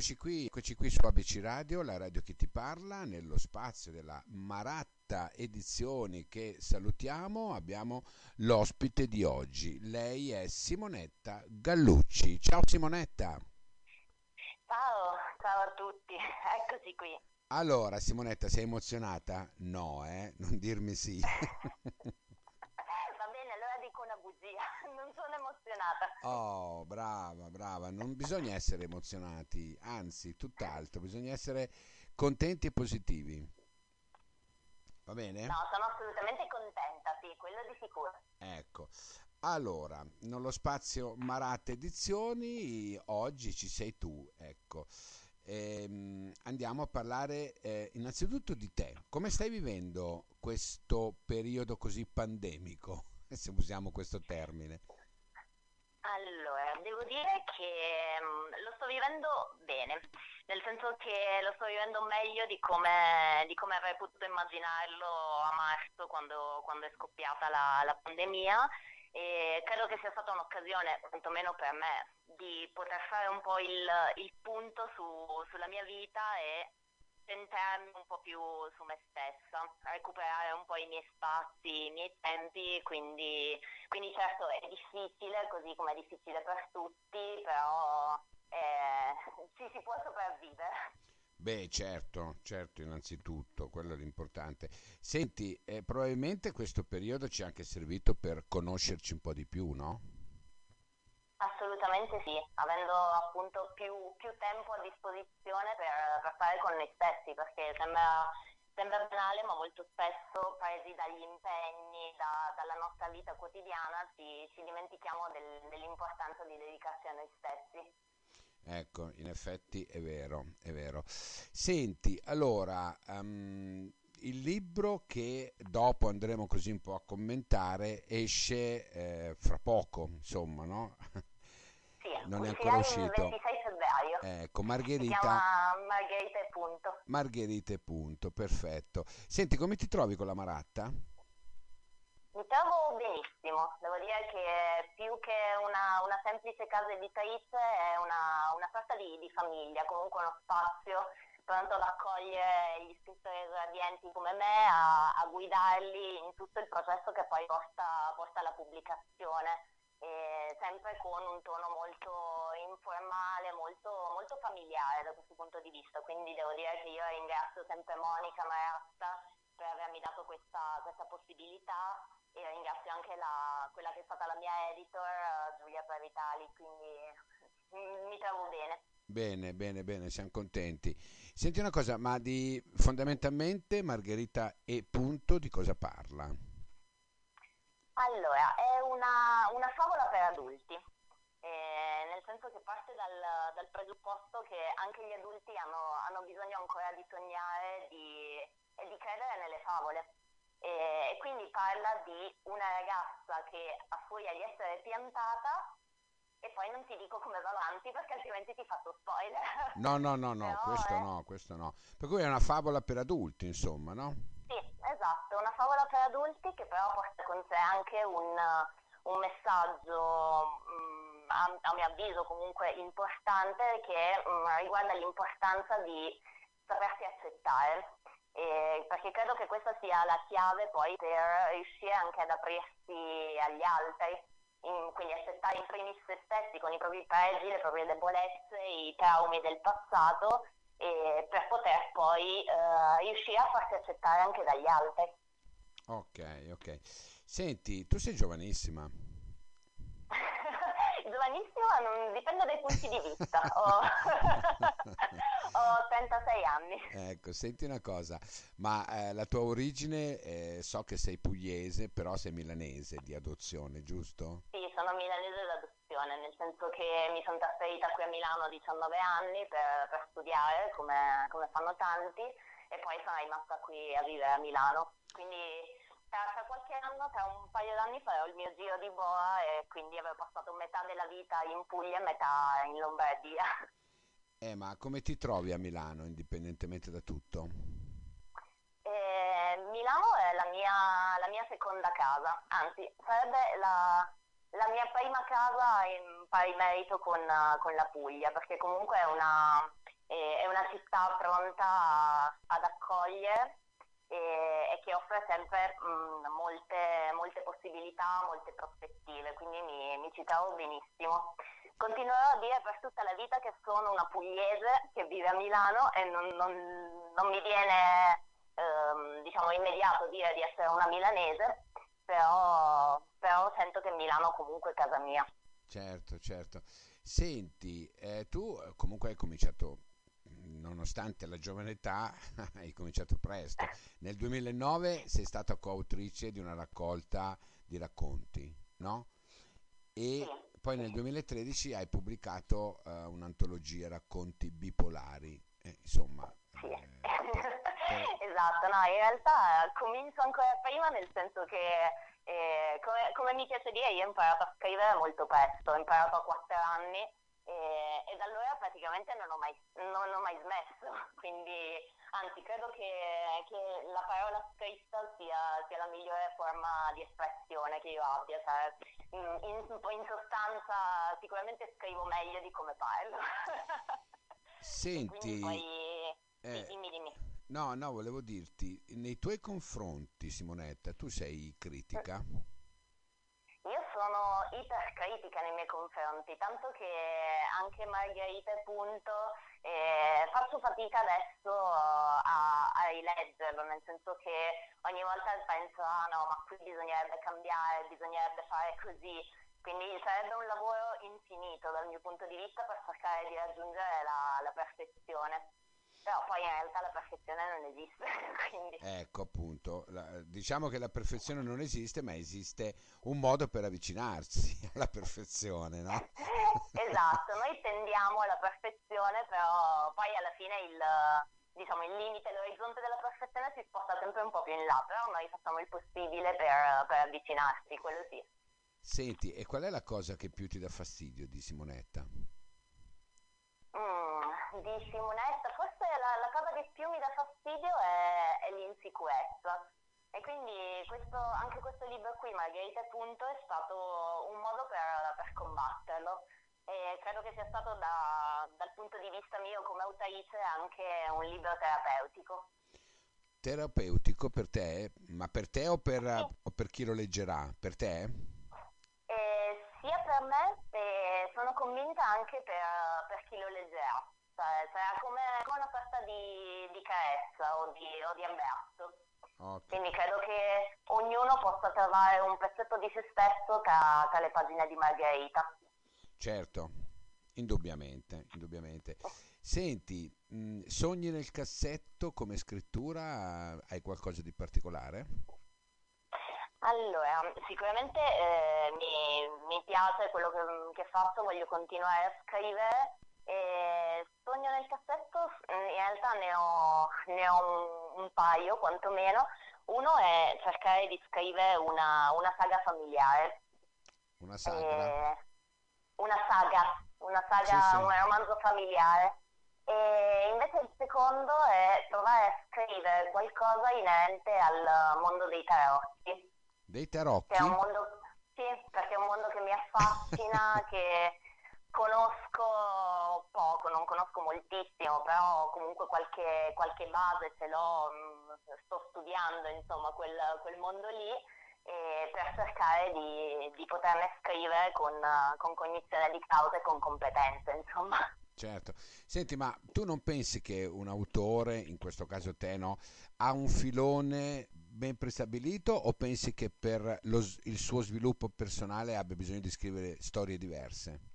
eccoci qui, eccoci qui su ABC Radio, la radio che ti parla, nello spazio della Maratta Edizioni che salutiamo, abbiamo l'ospite di oggi. Lei è Simonetta Gallucci. Ciao Simonetta. Ciao, ciao a tutti, eccoci qui. Allora, Simonetta, sei emozionata? No, eh? Non dirmi sì. bugia, non sono emozionata. Oh, brava, brava, non bisogna essere emozionati, anzi, tutt'altro, bisogna essere contenti e positivi. Va bene? No, sono assolutamente contenta, sì, quello di sicuro. Ecco, allora, nello spazio Maratte Edizioni, oggi ci sei tu, ecco. Ehm, andiamo a parlare eh, innanzitutto di te. Come stai vivendo questo periodo così pandemico? se usiamo questo termine? Allora, devo dire che um, lo sto vivendo bene, nel senso che lo sto vivendo meglio di come, di come avrei potuto immaginarlo a marzo quando, quando è scoppiata la, la pandemia e credo che sia stata un'occasione, quantomeno per me, di poter fare un po' il, il punto su, sulla mia vita e centrarmi un po' più su me stessa, recuperare un po' i miei spazi, i miei tempi, quindi, quindi certo è difficile, così come è difficile per tutti, però eh, ci si può sopravvivere. Beh, certo, certo, innanzitutto, quello è l'importante. Senti, eh, probabilmente questo periodo ci è anche servito per conoscerci un po' di più, no? Assolutamente sì, avendo appunto più, più tempo a disposizione per, per, fare con noi stessi, perché sembra, sembra banale, ma molto spesso presi dagli impegni, da, dalla nostra vita quotidiana, ci, ci dimentichiamo del, dell'importanza di dedicarsi a noi stessi. Ecco, in effetti è vero, è vero. Senti, allora, um, il libro che dopo andremo così un po' a commentare esce eh, fra poco, insomma, no? Sì, non è ancora uscito. Il 26 febbraio. Ecco, Margherita. Margherita e punto. Margherita e punto, perfetto. Senti, come ti trovi con la Maratta? Mi trovo benissimo, devo dire che più che una, una semplice casa editrice è una, una sorta di, di, famiglia, comunque uno spazio pronto ad accogliere gli scrittori radianti come me, a, a, guidarli in tutto il processo che poi porta, porta alla pubblicazione eh, sempre con un tono molto informale, molto, molto, familiare da questo punto di vista. Quindi devo dire che io ringrazio sempre Monica Maratta per avermi dato questa, questa possibilità e ringrazio anche la, quella che è stata la mia editor, Giulia Pravitali, quindi mi trovo bene. Bene, bene, bene, siamo contenti. Senti una cosa, ma di fondamentalmente Margherita e punto di cosa parla? Allora, è una, una favola per adulti, eh, nel senso che parte dal, dal, presupposto che anche gli adulti hanno, hanno bisogno ancora di sognare di, e di credere nelle favole. E, e quindi parla di una ragazza che ha furia di essere piantata e poi non ti dico come va avanti perché altrimenti ti faccio spoiler. No, no, no, no, Però questo è... no, questo no. Per cui è una favola per adulti, insomma, no? Sì, esatto, una favola per adulti che però porta con sé anche un, un messaggio, mh, mm, a, a, mio avviso comunque importante, che mh, mm, riguarda l'importanza di sapersi accettare. Eh, perché credo che questa sia la chiave poi per riuscire anche ad aprirsi agli altri, in, quindi accettare in primis se stessi con i propri pregi, le proprie debolezze, i traumi del passato eh, per poter poi eh, riuscire a farsi accettare anche dagli altri. Ok, ok. Senti, tu sei giovanissima. giovanissima non, dipende dai punti di vista. Ho, ho 36 anni. Ecco, senti una cosa, ma eh, la tua origine, eh, so che sei pugliese, però sei milanese di adozione, giusto? Sì, sono milanese d'adozione formazione, nel senso che mi sono trasferita qui a Milano a 19 anni per, per studiare, come, come, fanno tanti, e poi sono rimasta qui a vivere a Milano. Quindi tra, tra qualche anno, tra un paio d'anni farò il mio giro di boa e quindi avrò passato metà della vita in Puglia e metà in Lombardia. Eh, ma come ti trovi a Milano, indipendentemente da tutto? Eh, Milano è la mia, la mia, seconda casa, anzi sarebbe la, la mia prima casa in pari merito con, con, la Puglia, perché comunque è una, è una città pronta a, ad accogliere e, e, che offre sempre mh, molte, molte, possibilità, molte prospettive, quindi mi, mi ci trovo benissimo. Continuerò a dire per tutta la vita che sono una pugliese che vive a Milano e non, non, non mi viene ehm, diciamo immediato dire di essere una milanese, però, però sento che Milano comunque è casa mia. Certo, certo. Senti, eh, tu comunque hai cominciato, nonostante la giovane età, hai cominciato presto. Nel 2009 sei stata coautrice di una raccolta di racconti, no? E sì. poi nel 2013 hai pubblicato uh, un'antologia racconti bipolari. Eh, insomma, sì. Eh, esatto, no, in realtà comincio ancora prima nel senso che e come, come, mi piace dire, io ho imparato a scrivere molto presto, ho imparato a 4 anni e, e da allora praticamente non ho, mai, non ho mai smesso, quindi anzi credo che, che la parola scritta sia, sia, la migliore forma di espressione che io abbia, cioè, in, in, in sostanza sicuramente scrivo meglio di come parlo. Senti... Poi, eh, dimmi, dimmi. No, no, volevo dirti, nei tuoi confronti, Simonetta, tu sei critica? Io sono ipercritica nei miei confronti, tanto che anche Margherita Punto eh, faccio fatica adesso a, a, rileggerlo, nel senso che ogni volta penso, ah no, ma qui bisognerebbe cambiare, bisognerebbe fare così, quindi sarebbe un lavoro infinito dal mio punto di vista per cercare di raggiungere la, la perfezione però poi in realtà la perfezione non esiste. Quindi... Ecco appunto, la, diciamo che la perfezione non esiste, ma esiste un modo per avvicinarsi alla perfezione, no? esatto, noi tendiamo alla perfezione, però poi alla fine il, diciamo, il limite, l'orizzonte della perfezione si sposta sempre un po' più in là, però noi facciamo il possibile per, per avvicinarsi, quello sì. Senti, e qual è la cosa che più ti dà fastidio di Simonetta? Di Simonetta, forse la, la, cosa che più mi dà fastidio è, è l'insicurezza. E quindi questo, anche questo libro qui, Margherita Punto, è stato un modo per, per combatterlo. E credo che sia stato da, dal punto di vista mio come autrice anche un libro terapeutico. Terapeutico per te? Ma per te o per, sì. o per chi lo leggerà? Per te? Eh, sia per me e sono convinta anche per, per chi lo leggerà cioè, cioè come, come, una sorta di, di carezza o di, o di imbarazzo. Okay. Quindi credo che ognuno possa trovare un pezzetto di se stesso tra, tra le pagine di Margherita. Certo, indubbiamente, indubbiamente. Senti, mh, sogni nel cassetto come scrittura, hai qualcosa di particolare? Allora, sicuramente eh, mi, mi, piace quello che, che, faccio, voglio continuare a scrivere e sogno nel cassetto, in realtà ne ho, ne ho un, un, paio quantomeno. Uno è cercare di scrivere una, una saga familiare. Una saga? Una saga, una saga, sì, sì. un romanzo familiare. E invece il secondo è provare a scrivere qualcosa inerente al mondo dei tarocchi. Dei tarocchi? Che è un mondo, sì, perché è un mondo che mi affascina, che Conosco poco, non conosco moltissimo, però comunque qualche, qualche base ce l'ho, mm, sto studiando insomma quel, quel mondo lì per cercare di, di poterne scrivere con, con, cognizione di causa e con competenze insomma. Certo, senti ma tu non pensi che un autore, in questo caso te no, ha un filone ben prestabilito o pensi che per lo, il suo sviluppo personale abbia bisogno di scrivere storie diverse?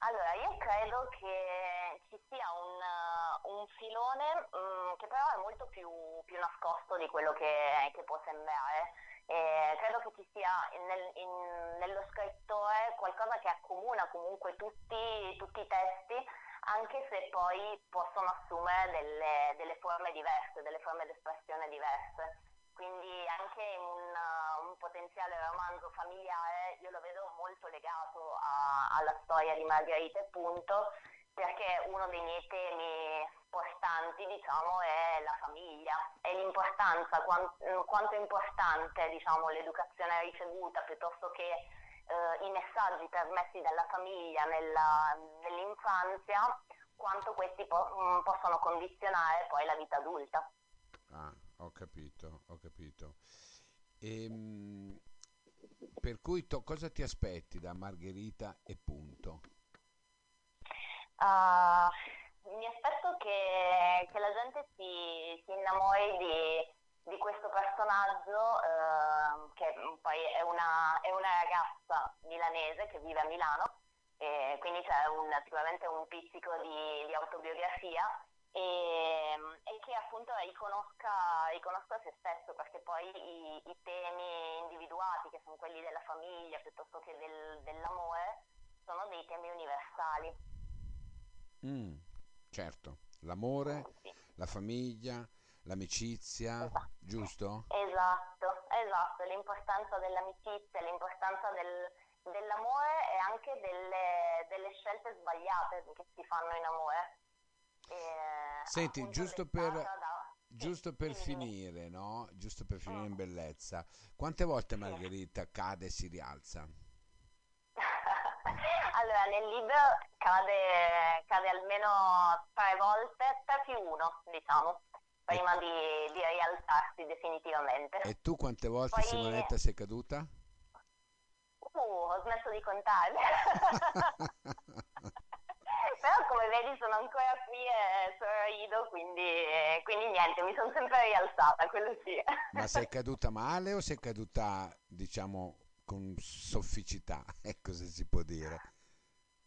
Allora, io credo che ci sia un, uh, un filone um, che però è molto più, più nascosto di quello che, che può sembrare. E credo che ci sia nel, in, nello scrittore qualcosa che accomuna comunque tutti, tutti, i testi, anche se poi possono assumere delle, delle forme diverse, delle forme di espressione diverse quindi anche un, uh, un, potenziale romanzo familiare io lo vedo molto legato a, alla storia di Margherita e punto perché uno dei miei temi portanti diciamo è la famiglia e l'importanza, quant, quanto è importante diciamo, l'educazione ricevuta piuttosto che eh, i messaggi trasmessi dalla famiglia nella, nell'infanzia quanto questi po- mh, possono condizionare poi la vita adulta. Ah, ho capito, ho capito. Ehm, per cui to- cosa ti aspetti da Margherita e punto? Uh, mi aspetto che, che la gente si, si innamori di, di, questo personaggio uh, che poi è una, è una, ragazza milanese che vive a Milano, quindi c'è un, sicuramente un pizzico di, di autobiografia e, e, che appunto riconosca, riconosca, se stesso perché poi i, i, temi individuati che sono quelli della famiglia piuttosto che del, dell'amore sono dei temi universali. Mm, certo, l'amore, sì. la famiglia, l'amicizia, esatto. giusto? Esatto, esatto, l'importanza dell'amicizia, l'importanza del, dell'amore e anche delle, delle, scelte sbagliate che si fanno in amore. E, Senti, giusto per, da... giusto per finire, no? Giusto per finire in mm. bellezza, quante volte Margherita cade e si rialza? allora, nel libro cade, cade almeno tre volte, tre più uno, diciamo, prima e... di, di, rialzarsi definitivamente. E tu quante volte, Poi... Simonetta, sei caduta? Uh, ho smesso di contare. Però come vedi sono ancora qui e sorrido, quindi, quindi niente, mi sono sempre rialzata, quello sì. Ma sei caduta male o sei caduta, diciamo, con sofficità? Ecco se si può dire.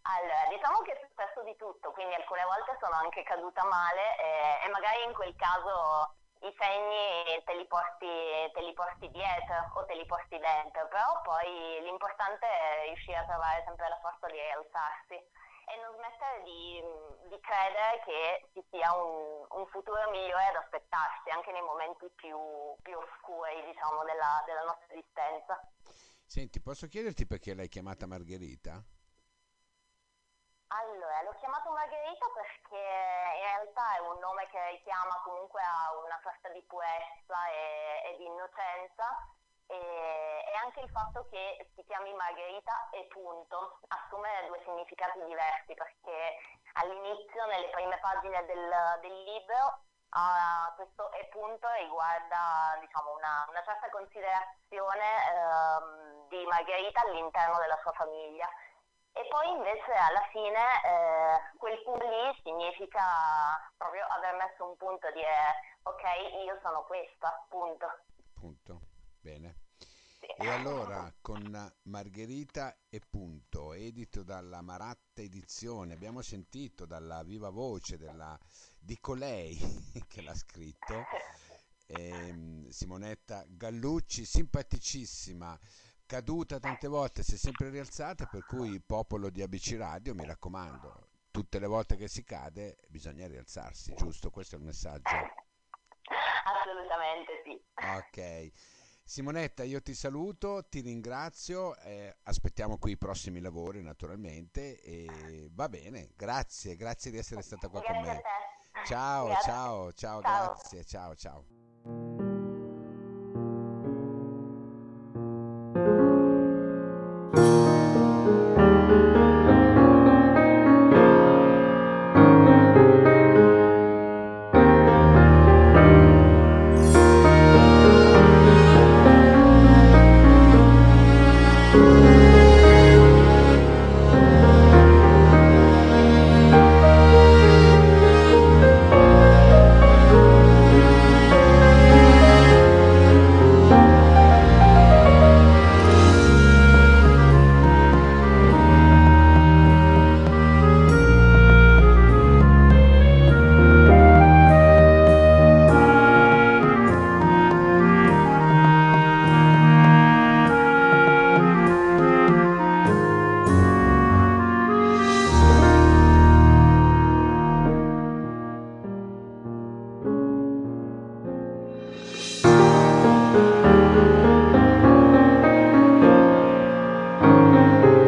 Allora, diciamo che è successo di tutto, quindi alcune volte sono anche caduta male e, e magari in quel caso i segni te li, porti, te li porti dietro o te li porti dentro, però poi l'importante è riuscire a trovare sempre la forza di rialzarsi e non smettere di, di credere che ci sia un, un, futuro migliore ad aspettarsi anche nei momenti più, più oscuri diciamo, della, della nostra esistenza. Senti, posso chiederti perché l'hai chiamata Margherita? Allora, l'ho chiamato Margherita perché in realtà è un nome che richiama comunque a una sorta di purezza e, e di innocenza e, e, anche il fatto che si chiami Margherita e punto assume due significati diversi perché all'inizio, nelle prime pagine del, del libro, uh, questo e punto riguarda diciamo, una, una, certa considerazione uh, di Margherita all'interno della sua famiglia e poi invece alla fine eh, quel punto lì significa proprio aver messo un punto, dire ok, io sono questa, punto. Punto, bene. E allora con Margherita e punto, edito dalla Maratta Edizione, abbiamo sentito dalla viva voce della, di colei che l'ha scritto, eh, Simonetta Gallucci, simpaticissima caduta tante volte, si è sempre rialzata, per cui popolo di ABC Radio, mi raccomando, tutte le volte che si cade bisogna rialzarsi, giusto? Questo è il messaggio. Assolutamente sì. Ok. Simonetta, io ti saluto, ti ringrazio, eh, aspettiamo qui i prossimi lavori naturalmente e va bene, grazie, grazie di essere stata qua con me. Ciao, ciao, ciao, ciao, grazie, ciao, ciao.